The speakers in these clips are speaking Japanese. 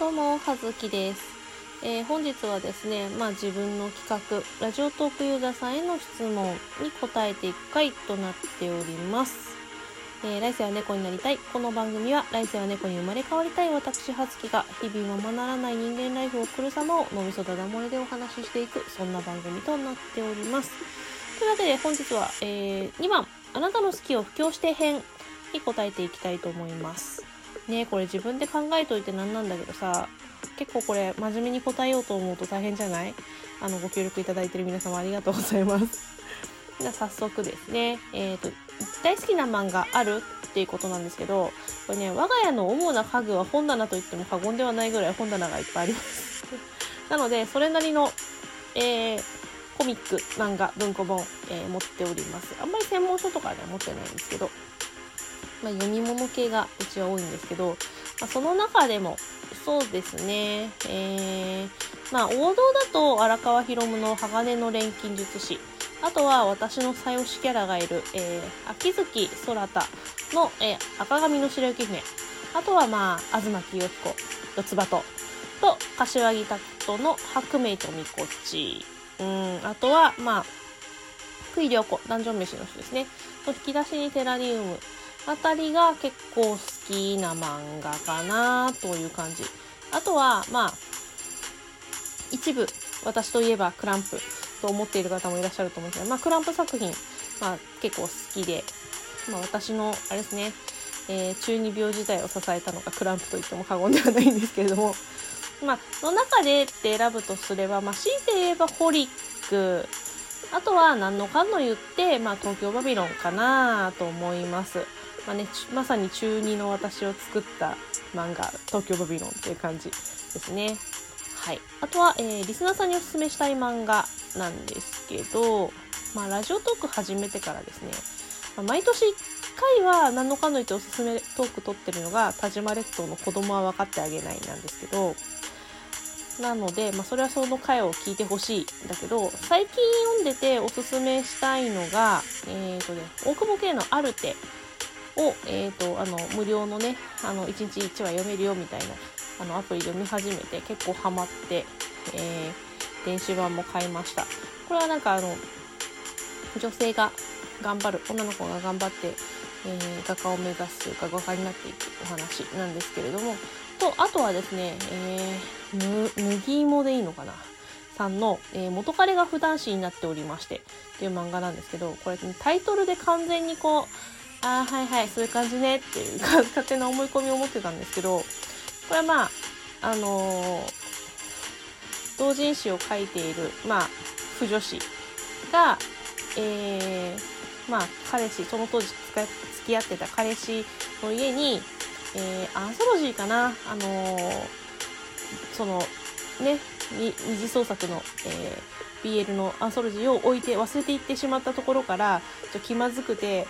どうも、はずきです。えー本日はですね、まあ自分の企画、ラジオトークユーザーさんへの質問に答えていく回となっております。えー来世は猫になりたい。この番組は来世は猫に生まれ変わりたい私、はずきが日々ままならない人間ライフを送る様を脳みそだだ漏れでお話ししていく、そんな番組となっております。というわけで本日は、えー2番、あなたの好きを布教して編に答えていきたいと思います。ねこれ自分で考えといてなんなんだけどさ結構これ真面目に答えようと思うと大変じゃない？あのご協力いただいてる皆様ありがとうございます。じゃあ早速ですね。えっ、と大好きな漫画あるっていうことなんですけどこれね我が家の主な家具は本棚といっても過言ではないぐらい本棚がいっぱいあります。なのでそれなりのえーコミック漫画文庫本、えー持っております。あんまり専門書とかはね持ってないんですけど。まあ、読み物系がうちは多いんですけど、まあ、その中でもそうですね。えー、まあ王道だと荒川博夢の鋼の錬金術師。あとは私の最推しキャラがいる、えー、秋月空太の、えー赤髪の白雪姫。あとはまあ東清彦四つ葉とと柏木拓人の白明とみこち。うんあとはまあ福井涼子ダンジョン飯の人ですね。と引き出しにテラリウムあたりが結構好きな漫画かなという感じ。あとは、まあ、一部、私といえばクランプと思っている方もいらっしゃると思うんですけど、まあ、クランプ作品、まあ、結構好きで、まあ、私の、あれですね、えー中二病時代を支えたのがクランプと言っても過言ではないんですけれども、まあ、の中でって選ぶとすれば、まあ、強いて言えばホリック、あとは何のかんの言って、まあ、東京バビロンかなと思います。まあね、まさに中2の私を作った漫画、東京バビロンっていう感じですね。はい。あとは、えーリスナーさんにおすすめしたい漫画なんですけど、まあ、ラジオトーク始めてからですね、まあ毎年1回は何のかの言っておすすめトーク撮ってるのが、田島列島の子供は分かってあげないなんですけど、なので、まあ、それはその回を聞いてほしいんだけど、最近読んでておすすめしたいのが、えっ、とね、大久保圭のアルテを、えっ、と、あの、無料のね、あの、1日1話読めるよみたいな、あの、アプリで読み始めて結構ハマって、えー電子版も買いました。これはなんかあの、女性が頑張る、女の子が頑張って、えー画家を目指す画家になっていくお話なんですけれども、と、あとはですね、えー、麦芋でいいのかな？さんの、えー元彼が普段子になっておりまして、っていう漫画なんですけど、これ、タイトルで完全にこう、ああ、はいはい、そういう感じねっていうか勝手な思い込みを持ってたんですけど、これはまあ、あのー同人誌を書いている、まあ、腐女子が、えー、まあ、彼氏、その当時付き合ってた彼氏の家に、えー、アンソロジーかなあのその、ね、二次創作の、えー BL のアンソロジーを置いて忘れていってしまったところから、ちょ気まずくて、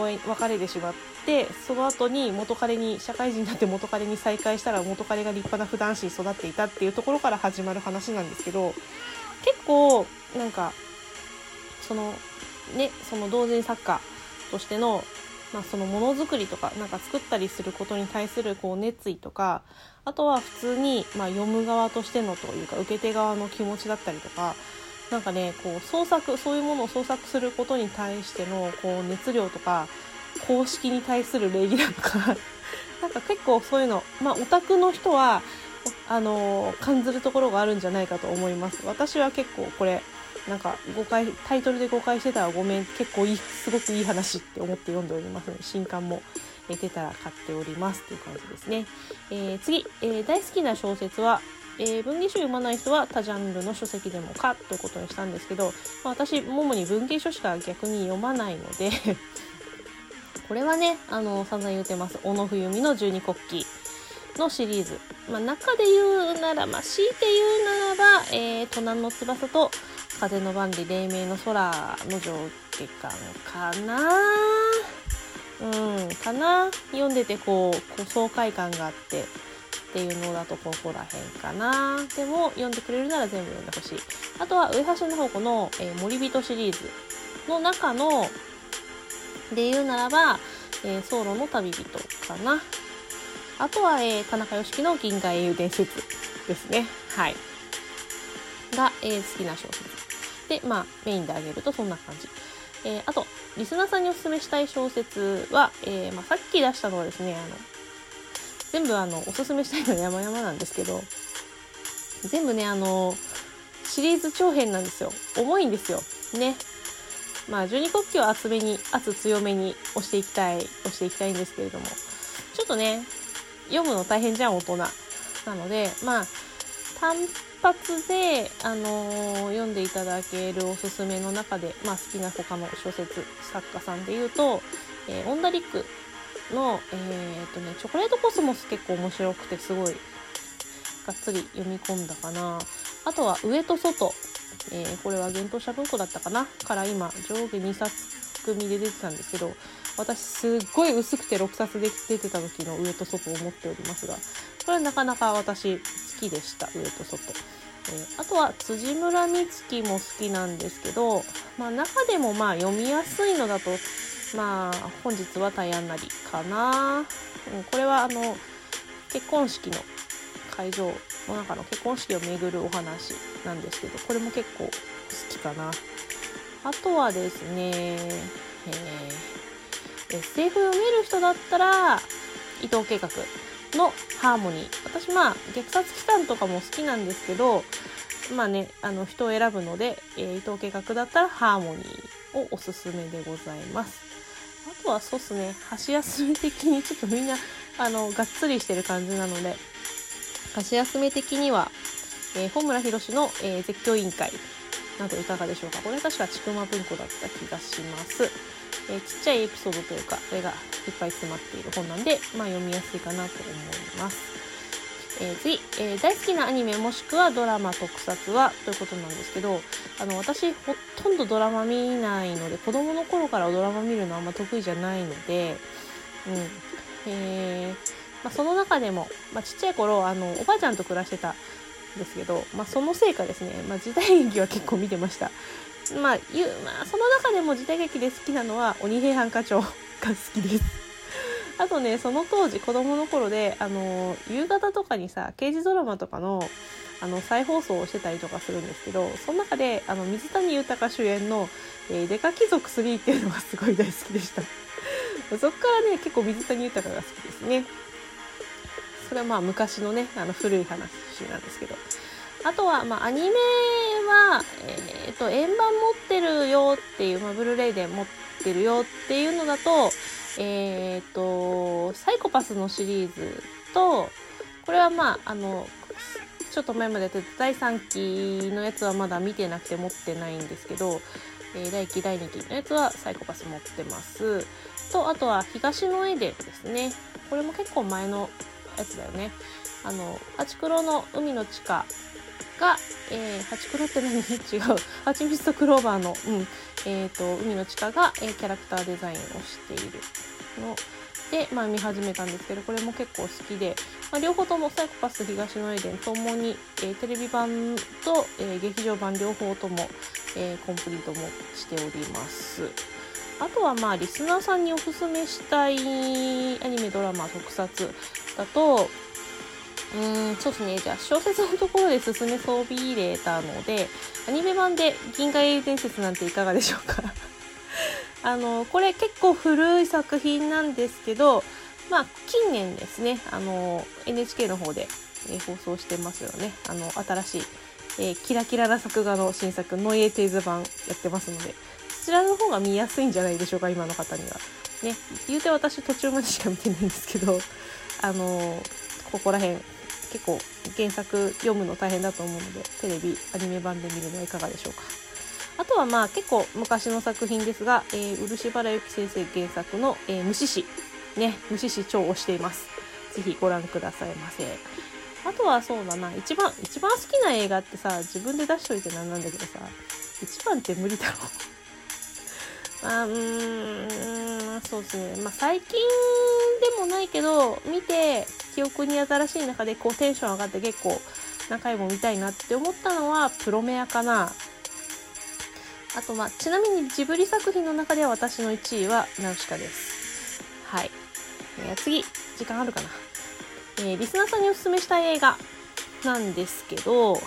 別れてしまって、その後に元彼に、社会人になって元彼に再会したら元彼が立派な普段子に育っていたっていうところから始まる話なんですけど、結構、なんか、その、ね、その同人作家としての、まあ、そのものづくりとか、なんか作ったりすることに対するこう熱意とか、あとは普通に、ま、読む側としてのというか、受け手側の気持ちだったりとか、なんかね、こう創作、そういうものを創作することに対してのこう熱量とか、公式に対する礼儀だとか、なんか結構そういうの、まあオタクの人は、あの感ずるところがあるんじゃないかと思います。私は結構これ、なんか誤解、タイトルで誤解してたらごめん、結構いい、すごくいい話って思って読んでおりますので、新刊も出たら買っておりますという感じですね。えー次、えー大好きな小説は、えー文芸書読まない人は他ジャンルの書籍でもかということにしたんですけど、まあ、私、主に文芸書しか逆に読まないので、これはね、あの、散々言うてます。小野冬美の十二国旗のシリーズ。まあ、中で言うなら、まあ、強いて言うならば、えー、隣の翼と風の万里、黎明の空の上下巻かなうん、かな読んでてこう、こう爽快感があって、っていうのだとここら辺かなでも読んでくれるなら全部読んでほしいあとは上橋の方この、えー森人シリーズの中ので言うならば、えー、ソロの旅人かなあとは、えー、田中良樹の銀河英雄伝説ですね。はい。が、えー、好きな小説。で、まあ、メインであげるとそんな感じ。えー、あと、リスナーさんにお勧めしたい小説は、えー、まあ、さっき出したのはですね、あの、全部あの、おすすめしたいのは山々なんですけど、全部ね、あの、シリーズ長編なんですよ。重いんですよ。ね。まあ、十二国旗を厚めに、圧強めに押していきたい、押していきたいんですけれども、ちょっとね、読むの大変じゃん、大人。なので、まあ、単発で、あのー、読んでいただけるおすすめの中で、まあ、好きな他の小説作家さんで言うと、えー、オンダリックの、えー、っとね、チョコレートコスモス結構面白くて、すごい、がっつり読み込んだかな。あとは、上と外。えー、これは幻冬者文庫だったかなから今、上下2冊組で出てたんですけど、私すっごい薄くて6冊で出てた時の上と外を持っておりますが、これはなかなか私好きでした、上と外。えー、あとは辻村美月も好きなんですけど、まあ中でもまあ読みやすいのだと、まあ本日は大安なりかな、うん、これはあの結婚式の会場の中の結婚式をめぐるお話なんですけどこれも結構好きかな。あとはですね、えー、SF 読める人だったら伊藤計画のハーモニー。私まあ虐殺期間とかも好きなんですけどまあねあの人を選ぶので、えー、伊藤計画だったらハーモニーをおすすめでございます。とはそうっすね。箸休め的にちょっとみんなあのがっつりしてる感じなので。箸休め的には、えー、本村宏の、えー、絶叫委員会などいかがでしょうか。これ確かちくま文庫だった気がします、えー、ちっちゃいエピソードというかこれがいっぱい詰まっている本なんで、まあ、読みやすいかなと思います。えー、次、えー、大好きなアニメもしくはドラマ特撮はということなんですけどあの私ほとんどドラマ見ないので子供の頃からドラマ見るのはあんま得意じゃないので、うんえーまあ、その中でも、まあ、ちっちゃい頃あのおばあちゃんと暮らしてたんですけど、まあ、そのせいかですね、まあ、時代劇は結構見てました。まあ、ゆまあ、その中でも時代劇で好きなのは鬼平犯科帳が好きです。あとね、その当時子供の頃で、あの、夕方とかにさ、刑事ドラマとかの、あの、再放送をしてたりとかするんですけど、その中で、あの、水谷豊主演の、えー、デカ貴族3っていうのがすごい大好きでした。そっからね、結構水谷豊が好きですね。それはまあ昔のね、あの古い話なんですけど。あとは、まあアニメは、えっ、ー、と、円盤持ってるよっていう、まあブルーレイで持ってるよっていうのだと、えっ、ー、と、サイコパスのシリーズと、これはまあ、あの、ちょっと前までやってた第3期のやつはまだ見てなくて持ってないんですけど、えー、第1期、第2期のやつはサイコパス持ってます。と、あとは東の絵でですね。これも結構前のやつだよね。あの、ハチクロの海の地下が、えー、ハチクロって何？違う。ハチミツとクローバーの、うん、え、ー、と、海の地下が、えー、キャラクターデザインをしているので、まあ見始めたんですけど、これも結構好きで、まあ、両方ともサイコパス東のエデンともに、えー、テレビ版と、えー、劇場版両方とも、え、コンプリートもしております。あとはまあリスナーさんにおすすめしたいアニメドラマ特撮だと、うん、そうですね。じゃあ小説のところで進めそうビ入れたので、アニメ版で銀河英雄伝説なんていかがでしょうか？あの、これ結構古い作品なんですけど、まあ近年ですね、あの、NHK の方で、え放送してますよね。あの、新しい、えー、キラキラな作画の新作、ノイエテーズ版やってますのでそ、ちらの方が見やすいんじゃないでしょうか、今の方には。ね、言うて私途中までしか見てないんですけど、あのここら辺、結構原作読むの大変だと思うので、テレビ、アニメ版で見るのはいかがでしょうか。あとはまあ結構昔の作品ですが、えー、漆原由紀先生原作の、えー、虫師。ね、虫師超推しています。ぜひご覧くださいませ。あとはそうだな、一番、一番好きな映画ってさ、自分で出しといてなんなんだけどさ、一番って無理だろ。あうーん、そうですね。まあ、最近でもないけど、見て、記憶に新しい中でこうテンション上がって結構何回も見たいなって思ったのはプロメアかな。あと、まあ、ちなみにジブリ作品の中では私の1位はナウシカです。はい。えー、次、時間あるかな。えー、リスナーさんにおすすめしたい映画なんですけど、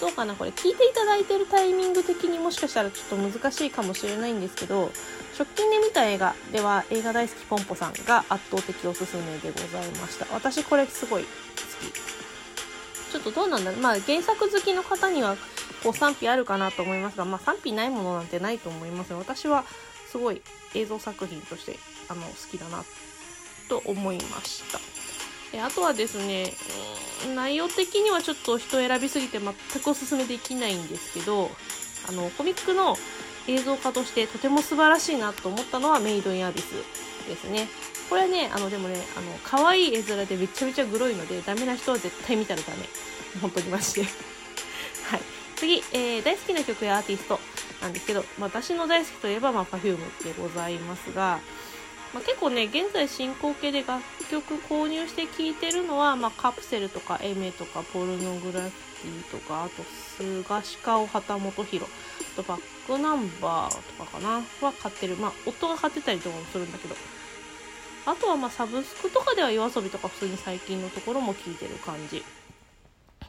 どうかな？これ聞いていただいてるタイミング的にもしかしたらちょっと難しいかもしれないんですけど、直近で見た映画では映画大好きポンポさんが圧倒的おすすめでございました。私これすごい好き。ちょっとどうなんだろう。まあ原作好きの方にはこう賛否あるかなと思いますが、まあ賛否ないものなんてないと思います私はすごい映像作品としてあの好きだなと思いました。であとはですね、内容的にはちょっと人選びすぎて全くおすすめできないんですけど、あの、コミックの映像化としてとても素晴らしいなと思ったのはメイドインアビスですね。これはね、あの、でもね、あの、可愛い絵面でめちゃめちゃグロいので、ダメな人は絶対見たらダメ。本当にマジで。はい。次、えー、大好きな曲やアーティストなんですけど、まあ、私の大好きといえば、まあ、Perfume でございますが、まあ、結構ね、現在進行形で楽曲購入して聴いてるのは、まあ、カプセルとかエメとかポルノグラフィーとか、あと菅鹿尾旗本博、あとバックナンバーとかかな、は買ってる。まあ、夫が買ってたりとかもするんだけど、あとはまあサブスクとかでは yoasobi とか普通に最近のところも聴いてる感じ。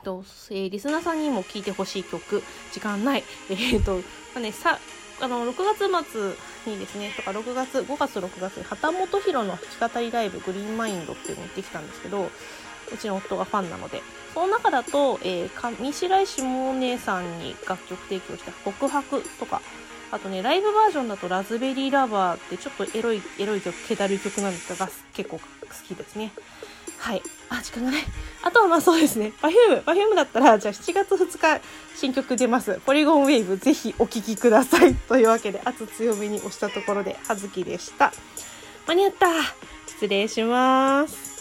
と、えー、リスナーさんにも聴いてほしい曲、時間ない。えっ、と、まあね、さ、あの、6月末にですね、とか6月、5月6月に旗本博の弾き語りライブ、グリーンマインドっていうのに行ってきたんですけど、うちの夫がファンなので、その中だと、えー、上白石萌音さんに楽曲提供した告白とか、あとね、ライブバージョンだとラズベリーラバーってちょっとエロい、エロい曲、気だるい曲なんですが、結構好きですね。はい。あ、時間がない。あとはまあそうですね。Perfume。Perfume だったら、じゃあ7月2日新曲出ます。ポリゴンウェイブぜひお聴きください。というわけで、圧強めに押したところで、はずきでした。間に合った失礼します。